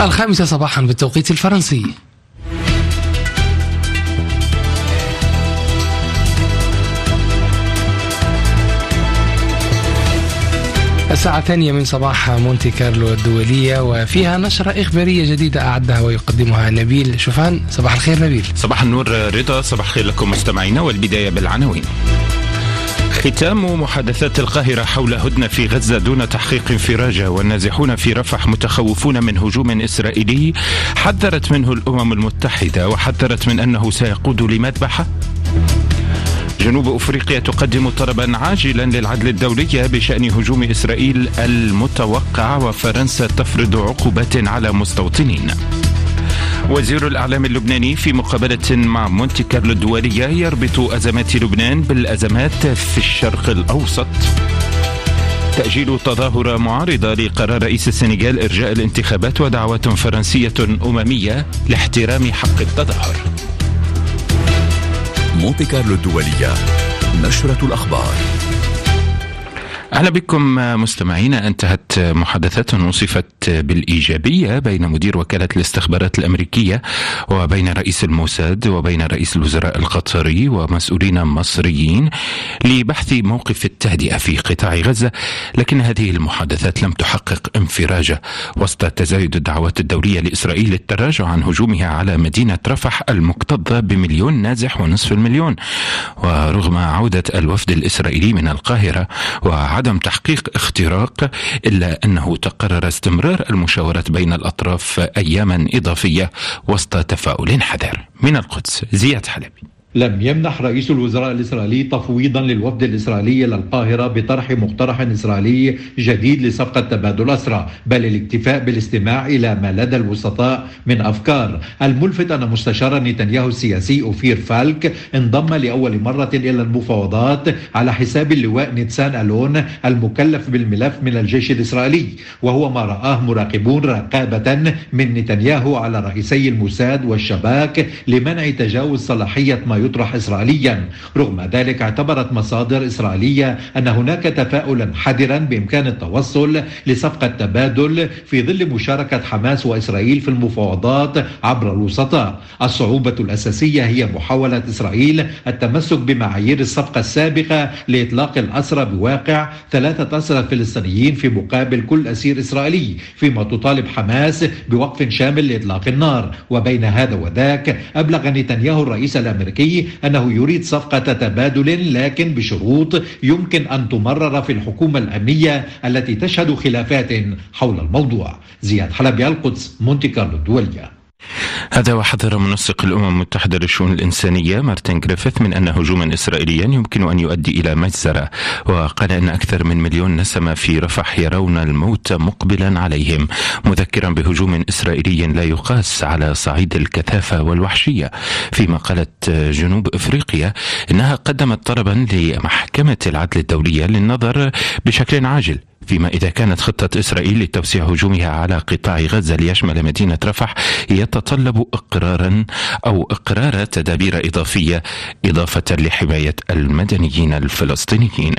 الخامسة صباحا بالتوقيت الفرنسي. الساعة الثانية من صباح مونتي كارلو الدولية وفيها نشرة إخبارية جديدة أعدها ويقدمها نبيل شوفان. صباح الخير نبيل. صباح النور رضا. صباح الخير لكم مستمعينا والبداية بالعناوين. ختام محادثات القاهرة حول هدنة في غزة دون تحقيق انفراجة والنازحون في رفح متخوفون من هجوم إسرائيلي حذرت منه الأمم المتحدة وحذرت من أنه سيقود لمذبحة جنوب أفريقيا تقدم طلبا عاجلا للعدل الدولي بشأن هجوم إسرائيل المتوقع وفرنسا تفرض عقوبات على مستوطنين. وزير الإعلام اللبناني في مقابلة مع مونتي كارلو الدولية يربط أزمات لبنان بالأزمات في الشرق الأوسط. تأجيل تظاهرة معارضة لقرار رئيس السنغال إرجاء الانتخابات ودعوات فرنسية أممية لاحترام حق التظاهر. مونتي كارلو الدولية نشرة الأخبار أهلا بكم مستمعينا انتهت محادثات وصفت بالإيجابية بين مدير وكالة الاستخبارات الأمريكية وبين رئيس الموساد وبين رئيس الوزراء القطري ومسؤولين مصريين لبحث موقف التهدئة في قطاع غزة. لكن هذه المحادثات لم تحقق انفراجه وسط تزايد الدعوات الدولية لإسرائيل للتراجع عن هجومها على مدينة رفح المكتظة بمليون نازح ونصف المليون. ورغم عودة الوفد الإسرائيلي من القاهرة وعدم عدم تحقيق اختراق إلا أنه تقرر استمرار المشاورات بين الأطراف أياما إضافية وسط تفاؤل حذر. من القدس زياد حلبي. لم يمنح رئيس الوزراء الإسرائيلي تفويضا للوفد الإسرائيلي إلى القاهرة بطرح مقترح إسرائيلي جديد لصفقة تبادل أسرى بل الاكتفاء بالاستماع إلى ما لدى الوسطاء من أفكار. الملفت أن مستشار نتنياهو السياسي أوفير فالك انضم لأول مرة إلى المفاوضات على حساب اللواء نيتسان ألون المكلف بالملف من الجيش الإسرائيلي وهو ما رآه مراقبون رقابة من نتنياهو على رئيسي الموساد والشباك لمنع تجاوز صلاحية ما يطرح إسرائيليا. رغم ذلك اعتبرت مصادر إسرائيلية أن هناك تفاؤلا حذرا بإمكان التوصل لصفقة تبادل في ظل مشاركة حماس وإسرائيل في المفاوضات عبر الوسطاء الصعوبة الأساسية هي محاولة إسرائيل التمسك بمعايير الصفقة السابقة لإطلاق الأسرى بواقع ثلاثة أسرى فلسطينيين في مقابل كل أسير إسرائيلي فيما تطالب حماس بوقف شامل لإطلاق النار. وبين هذا وذاك أبلغ نتنياهو الرئيس الأمريكي أنه يريد صفقة تبادل لكن بشروط يمكن أن تمرر في الحكومة الأمنية التي تشهد خلافات حول الموضوع. زياد حلبي القدس مونتي كارلو الدولية هذا وحذر منسق الأمم المتحدة للشؤون الإنسانية مارتن جريفيث من أن هجوما إسرائيليا يمكن أن يؤدي إلى مجزرة وقال أن أكثر من مليون نسمة في رفح يرون الموت مقبلا عليهم مذكرا بهجوم إسرائيلي لا يقاس على صعيد الكثافة والوحشية. فيما قالت جنوب إفريقيا إنها قدمت طلبا لمحكمة العدل الدولية للنظر بشكل عاجل. فيما إذا كانت خطة إسرائيل لتوسيع هجومها على قطاع غزة ليشمل مدينة رفح يتطلب إقرارا أو إقرار تدابير إضافية إضافة لحماية المدنيين الفلسطينيين.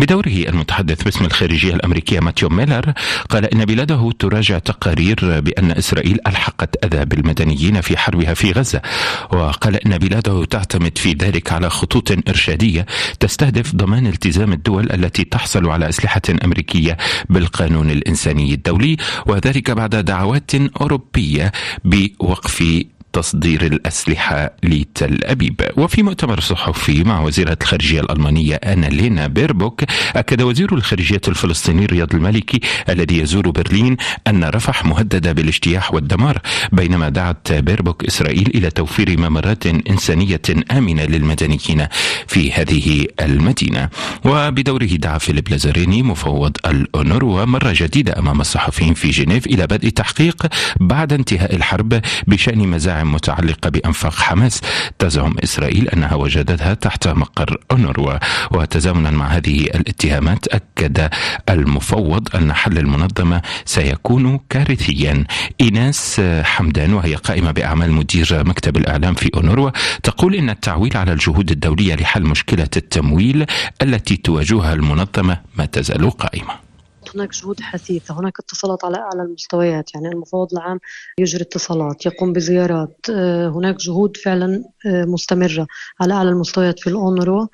بدوره المتحدث باسم الخارجية الأمريكية ماتيو ميلر قال إن بلاده تراجع تقارير بأن إسرائيل ألحقت أذى بالمدنيين في حربها في غزة وقال إن بلاده تعتمد في ذلك على خطوط إرشادية تستهدف ضمان التزام الدول التي تحصل على أسلحة أمريكية بالقانون الإنساني الدولي وذلك بعد دعوات أوروبية بوقف تصدير الأسلحة لتل أبيب. وفي مؤتمر صحفي مع وزيرة الخارجية الألمانية أنا لينا بيربوك أكد وزير الخارجية الفلسطيني رياض المالكي الذي يزور برلين أن رفح مهددة بالاجتياح والدمار بينما دعت بيربوك إسرائيل إلى توفير ممرات إنسانية آمنة للمدنيين في هذه المدينة. وبدوره دعا فيليب لازاريني مفوض الأونروا مرة جديدة أمام الصحفيين في جنيف إلى بدء تحقيق بعد انتهاء الحرب بشأن مزاعم متعلقة بأنفاق حماس. تزعم إسرائيل أنها وجدتها تحت مقر أونروا وتزامنا مع هذه الاتهامات أكد المفوض أن حل المنظمة سيكون كارثيا. إيناس حمدان وهي قائمة بأعمال مدير مكتب الإعلام في أونروا تقول إن التعويل على الجهود الدولية لحل مشكلة التمويل التي تواجهها المنظمة ما تزال قائمة. هناك جهود حثيثة هناك اتصالات على أعلى المستويات يعني المفوض العام يجري اتصالات يقوم بزيارات. آه، هناك جهود فعلا آه، مستمرة على أعلى المستويات في الأونروا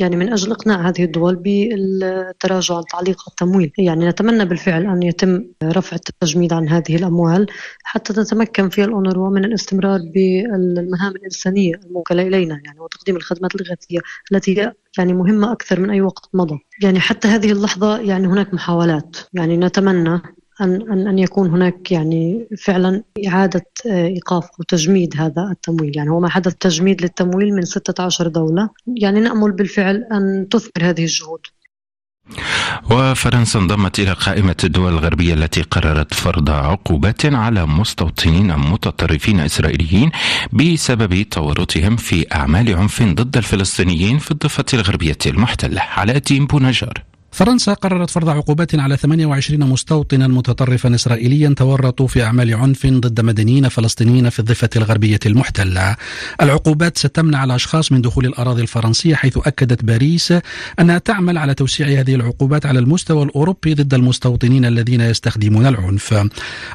يعني من أجل إقناع هذه الدول بالتراجع عن تعليق التمويل. يعني نتمنى بالفعل أن يتم رفع التجميد عن هذه الأموال حتى تتمكن في الأونروا من الاستمرار بالمهام الإنسانية الموكلة إلينا يعني وتقديم الخدمات الإغاثية التي يعني مهمة أكثر من أي وقت مضى. يعني حتى هذه اللحظة يعني هناك محاولات. يعني نتمنى أن أن أن يكون هناك يعني فعلا إعادة آه، إيقاف وتجميد هذا التمويل. يعني هو ما حدث تجميد للتمويل من 16 دولة. يعني نأمل بالفعل أن تثمر هذه الجهود. وفرنسا انضمت إلى قائمة الدول الغربية التي قررت فرض عقوبات على مستوطنين متطرفين إسرائيليين بسبب تورطهم في أعمال عنف ضد الفلسطينيين في الضفة الغربية المحتلة. على الدين بونجار فرنسا قررت فرض عقوبات على 28 مستوطنا متطرفا إسرائيليا تورطوا في أعمال عنف ضد مدنيين فلسطينيين في الضفة الغربية المحتلة. العقوبات ستمنع على اشخاص من دخول الأراضي الفرنسية حيث أكدت باريس انها تعمل على توسيع هذه العقوبات على المستوى الأوروبي ضد المستوطنين الذين يستخدمون العنف.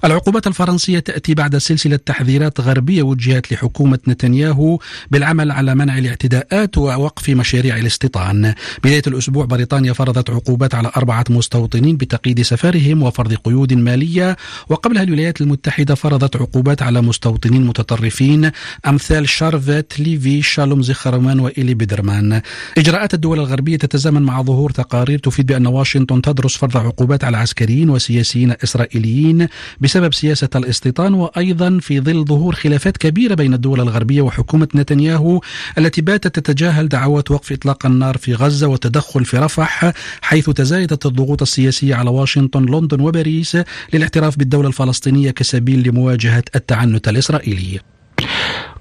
العقوبات الفرنسية تأتي بعد سلسلة تحذيرات غربية وجهت لحكومة نتنياهو بالعمل على منع الاعتداءات ووقف مشاريع الاستيطان. بداية الأسبوع بريطانيا فرضت عقوبات عقوبات على أربعة مستوطنين بتقييد سفرهم وفرض قيود مالية. وقبلها الولايات المتحدة فرضت عقوبات على مستوطنين متطرفين أمثال شارفيت ليفي شالوم زخرمان وإيلي بيدرمان. إجراءات الدول الغربية تتزامن مع ظهور تقارير تفيد بأن واشنطن تدرس فرض عقوبات على عسكريين وسياسيين إسرائيليين بسبب سياسة الاستيطان وأيضا في ظل ظهور خلافات كبيرة بين الدول الغربية وحكومة نتنياهو التي باتت تتجاهل دعوات وقف إطلاق النار في غزة والتدخل في رفح حيث حيث تزايدت الضغوط السياسية على واشنطن لندن وباريس للاعتراف بالدولة الفلسطينية كسبيل لمواجهة التعنت الإسرائيلي.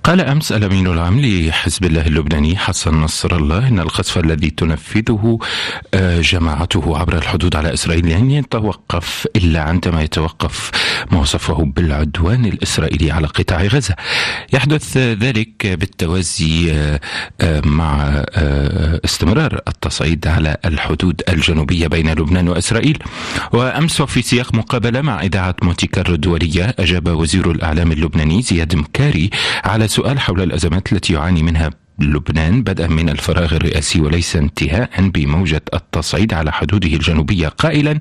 قال أمس الأمين العام لحزب الله اللبناني حسن نصر الله إن القصف الذي تنفذه آه، جماعته عبر الحدود على إسرائيل لن يتوقف إلا عندما يتوقف ما وصفه بالعدوان الإسرائيلي على قطاع غزة. يحدث ذلك بالتوازي آه، آه، مع استمرار التصعيد على الحدود الجنوبية بين لبنان وإسرائيل. وأمس وفي سياق مقابلة مع إذاعة مونتي الدولية أجاب وزير الإعلام اللبناني زياد مكاري على سؤال حول الأزمات التي يعاني منها. لبنان بدءا من الفراغ الرئاسي وليس انتهاء بموجة التصعيد على حدوده الجنوبية. قائلا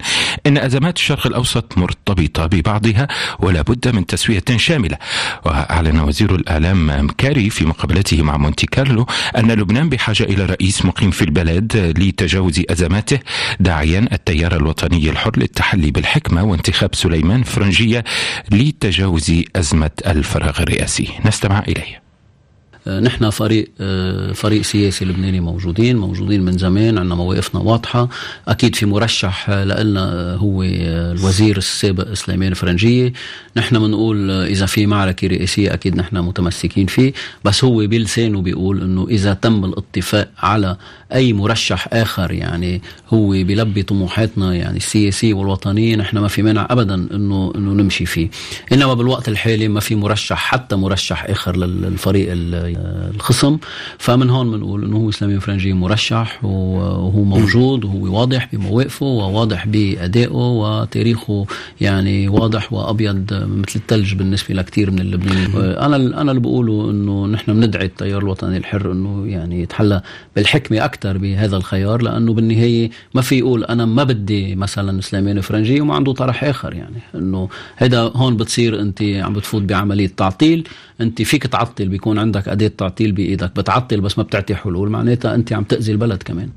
إن أزمات الشرق الأوسط مرتبطة ببعضها ولا بد من تسوية شاملة. وأعلن وزير الإعلام مكاري في مقابلته مع مونتي كارلو أن لبنان بحاجة إلى رئيس مقيم في البلد لتجاوز أزماته داعيا التيار الوطني الحر للتحلي بالحكمة وانتخاب سليمان فرنجية لتجاوز أزمة الفراغ الرئاسي. نستمع إليه. نحن فريق آه، فريق سياسي لبناني موجودين موجودين من زمان عندنا مواقفنا واضحة. أكيد في مرشح لنا هو الوزير السابق سليمان فرنجية. نحن بنقول إذا في معركة رئاسية أكيد نحن متمسكين فيه. بس هو بلسانه بيقول أنه إذا تم الاتفاق على أي مرشح آخر يعني هو بيلبي طموحاتنا يعني السياسية والوطنية نحن ما في مانع أبدا أنه أنه نمشي فيه. إنما بالوقت الحالي ما في مرشح حتى مرشح آخر للفريق الخصم. فمن هون بنقول إنه هو إسلامي فرنجي مرشح وهو موجود وهو واضح بمواقفه وواضح بأدائه وتاريخه يعني واضح وأبيض مثل الثلج بالنسبة لكثير من اللبنانيين. أنا أنا اللي بقوله إنه نحن بندعي التيار الوطني الحر إنه يعني يتحلى بالحكمة أكثر بهذا الخيار لأنه بالنهاية ما في يقول أنا ما بدي مثلا إسلامي فرنجي وما عنده طرح آخر يعني. إنه هذا هون بتصير أنت عم بتفوت بعملية تعطيل انت فيك تعطل بيكون عندك اداه تعطيل بإيدك بتعطل بس ما بتعطي حلول معناتها انت عم تأذي البلد كمان.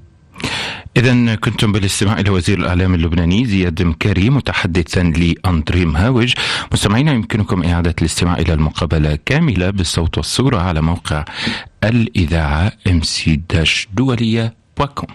إذا كنتم بالاستماع إلى وزير الإعلام اللبناني زياد مكاري متحدثا لأندري مهاوج مستمعينا يمكنكم إعادة الاستماع إلى المقابلة كاملة بالصوت والصورة على موقع الإذاعة دولية وكم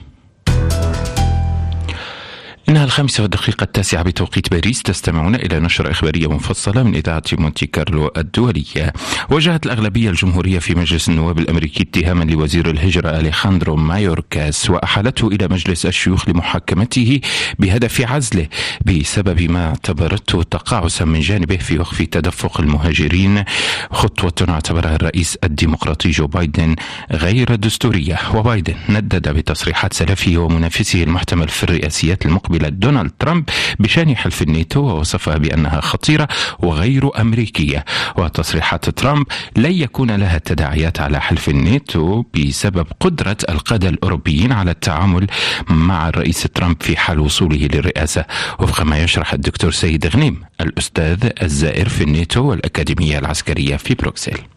إنها الخامسة والدقيقة التاسعة بتوقيت باريس. تستمعون إلى نشرة إخبارية مفصلة من إذاعة مونتي كارلو الدولية. وجهت الأغلبية الجمهورية في مجلس النواب الأمريكي اتهاما لوزير الهجرة أليخاندرو مايوركاس وأحالته إلى مجلس الشيوخ لمحاكمته بهدف عزله بسبب ما اعتبرته تقاعسا من جانبه في وقف تدفق المهاجرين. خطوة اعتبرها الرئيس الديمقراطي جو بايدن غير دستورية وبايدن ندد بتصريحات سلفه ومنافسه المحتمل في الرئاسيات المقبلة. المقبلة دونالد ترامب بشأن حلف الناتو ووصفها بأنها خطيرة وغير أمريكية. وتصريحات ترامب لن يكون لها تداعيات على حلف الناتو بسبب قدرة القادة الأوروبيين على التعامل مع الرئيس ترامب في حال وصوله للرئاسة. وفق ما يشرح الدكتور سيد غنيم الأستاذ الزائر في الناتو والأكاديمية العسكرية في بروكسل.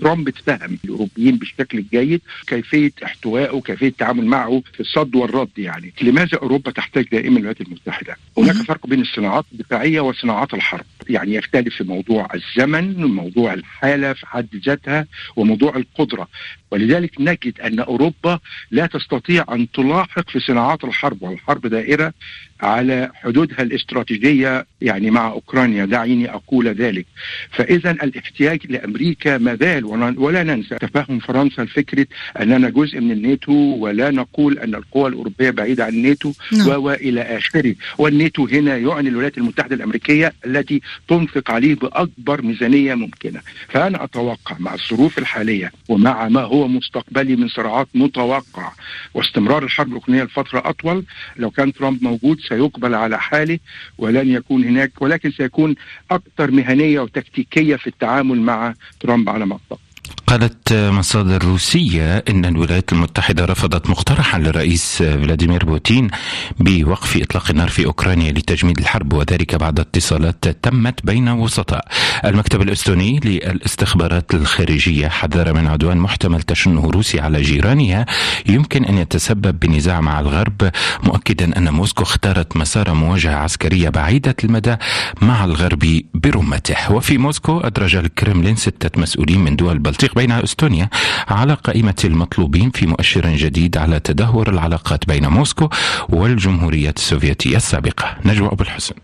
ترامب اتفهم الأوروبيين بالشكل الجيد كيفية احتوائه وكيفيه التعامل معه في الصد والرد يعني. لماذا أوروبا تحتاج دائما الولايات المتحدة؟ هناك فرق بين الصناعات الدفاعية وصناعات الحرب. يعني يختلف في موضوع الزمن وموضوع الحالة في حد ذاتها وموضوع القدرة. ولذلك نجد أن أوروبا لا تستطيع أن تلاحق في صناعات الحرب والحرب دائرة على حدودها الاستراتيجية يعني مع أوكرانيا. دعيني أقول ذلك. فإذا الاحتياج لأمريكا ما زال ولا ننسى تفهم فرنسا لفكره أننا جزء من الناتو ولا نقول أن القوى الأوروبية بعيدة عن الناتو نعم. وإلى آخره. والناتو هنا يعني الولايات المتحدة الأمريكية التي تنفق عليه بأكبر ميزانية ممكنة. فأنا أتوقع مع الظروف الحالية ومع ما هو مستقبلي من صراعات متوقع. واستمرار الحرب الأوكرانية لفترة أطول لو كان ترامب موجود سيقبل على حاله ولن يكون هناك ولكن سيكون أكثر مهنية وتكتيكية في التعامل مع ترامب على ما اعتقد قالت مصادر روسية إن الولايات المتحدة رفضت مقترحا للرئيس فلاديمير بوتين بوقف إطلاق النار في أوكرانيا لتجميد الحرب وذلك بعد اتصالات تمت بين وسطاء. المكتب الأستوني للاستخبارات الخارجية حذر من عدوان محتمل تشنه روسيا على جيرانها يمكن أن يتسبب بنزاع مع الغرب مؤكدا أن موسكو اختارت مسار مواجهة عسكرية بعيدة المدى مع الغرب برمته. وفي موسكو أدرج الكرملين ستة مسؤولين من دول البلطيق بين إستونيا على قائمة المطلوبين في مؤشر جديد على تدهور العلاقات بين موسكو والجمهورية السوفيتية السابقة. نجوى أبو الحسن.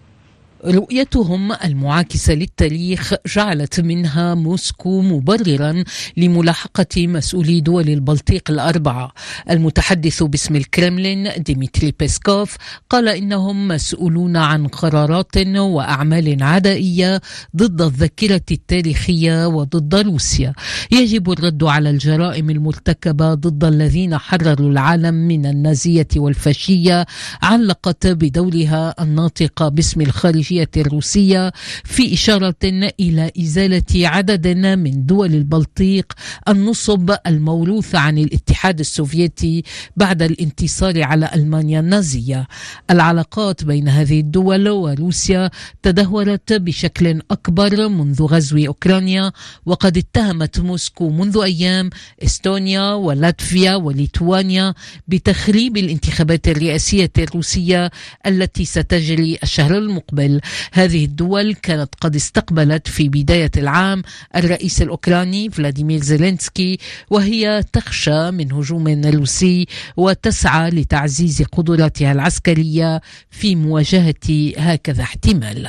رؤيتهم المعاكسة للتاريخ جعلت منها موسكو مبررا لملاحقة مسؤولي دول البلطيق الأربعة. المتحدث باسم الكرملين ديمتري بيسكوف قال إنهم مسؤولون عن قرارات وأعمال عدائية ضد الذاكرة التاريخية وضد روسيا. يجب الرد على الجرائم المرتكبة ضد الذين حرروا العالم من النازية والفاشية علقت بدورها الناطقة باسم الخارجية الجغرافية الروسية في إشارة إلى إزالة عدد من دول البلطيق النصب الموروث عن الاتحاد السوفيتي بعد الانتصار على ألمانيا النازية. العلاقات بين هذه الدول وروسيا تدهورت بشكل أكبر منذ غزو أوكرانيا وقد اتهمت موسكو منذ أيام إستونيا ولاتفيا وليتوانيا بتخريب الانتخابات الرئاسية الروسية التي ستجري الشهر المقبل. هذه الدول كانت قد استقبلت في بداية العام الرئيس الأوكراني فلاديمير زيلينسكي وهي تخشى من هجوم روسي وتسعى لتعزيز قدراتها العسكرية في مواجهة هكذا احتمال.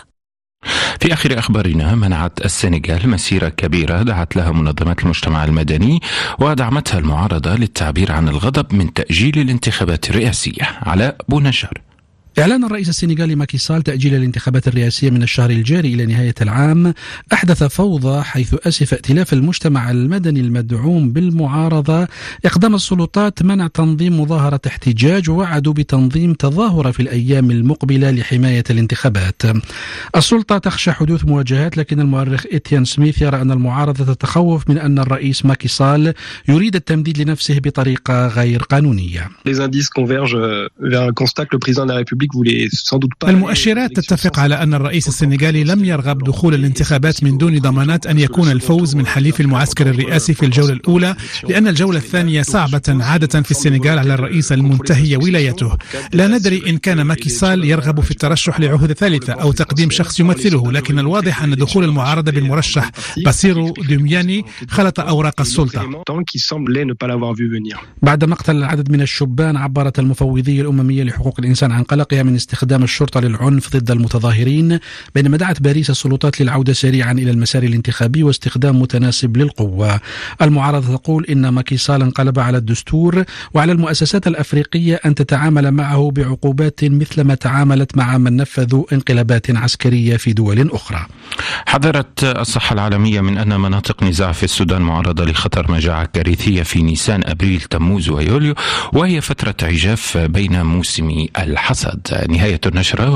في آخر أخبارنا منعت السنغال مسيرة كبيرة دعت لها منظمات المجتمع المدني ودعمتها المعارضة للتعبير عن الغضب من تأجيل الانتخابات الرئاسية على بونشر إعلان الرئيس السنغالي ماكي سال تأجيل الانتخابات الرئاسية من الشهر الجاري إلى نهاية العام. أحدث فوضى حيث أسف ائتلاف المجتمع المدني المدعوم بالمعارضة. إقدام السلطات منع تنظيم مظاهرة احتجاج ووعدوا بتنظيم تظاهرة في الأيام المقبلة لحماية الانتخابات. السلطة تخشى حدوث مواجهات لكن المؤرخ إتيان سميث يرى أن المعارضة تتخوف من أن الرئيس ماكي سال يريد التمديد لنفسه بطريقة غير قانونية. المؤشرات تتفق على أن الرئيس السنغالي لم يرغب دخول الانتخابات من دون ضمانات أن يكون الفوز من حليف المعسكر الرئاسي في الجولة الأولى لأن الجولة الثانية صعبة عادة في السنغال على الرئيس المنتهي ولايته. لا ندري إن كان ماكيسال يرغب في الترشح لعهدة ثالثة أو تقديم شخص يمثله لكن الواضح أن دخول المعارضة بالمرشح باسيرو دومياني خلط أوراق السلطة. بعد مقتل العدد من الشبان عبرت المفوضية الأممية لحقوق الإنسان عن قلقها من استخدام الشرطة للعنف ضد المتظاهرين بينما دعت باريس السلطات للعودة سريعا إلى المسار الانتخابي واستخدام متناسب للقوة. المعارضة تقول إن ماكيسال انقلب على الدستور وعلى المؤسسات الأفريقية أن تتعامل معه بعقوبات مثل ما تعاملت مع من نفذوا انقلابات عسكرية في دول أخرى. حذرت الصحة العالمية من أن مناطق نزاع في السودان معرضة لخطر مجاعة كارثية في نيسان أبريل تموز ويوليو وهي فترة عجاف بين موسمي الحصاد. بعد نهاية النشرة.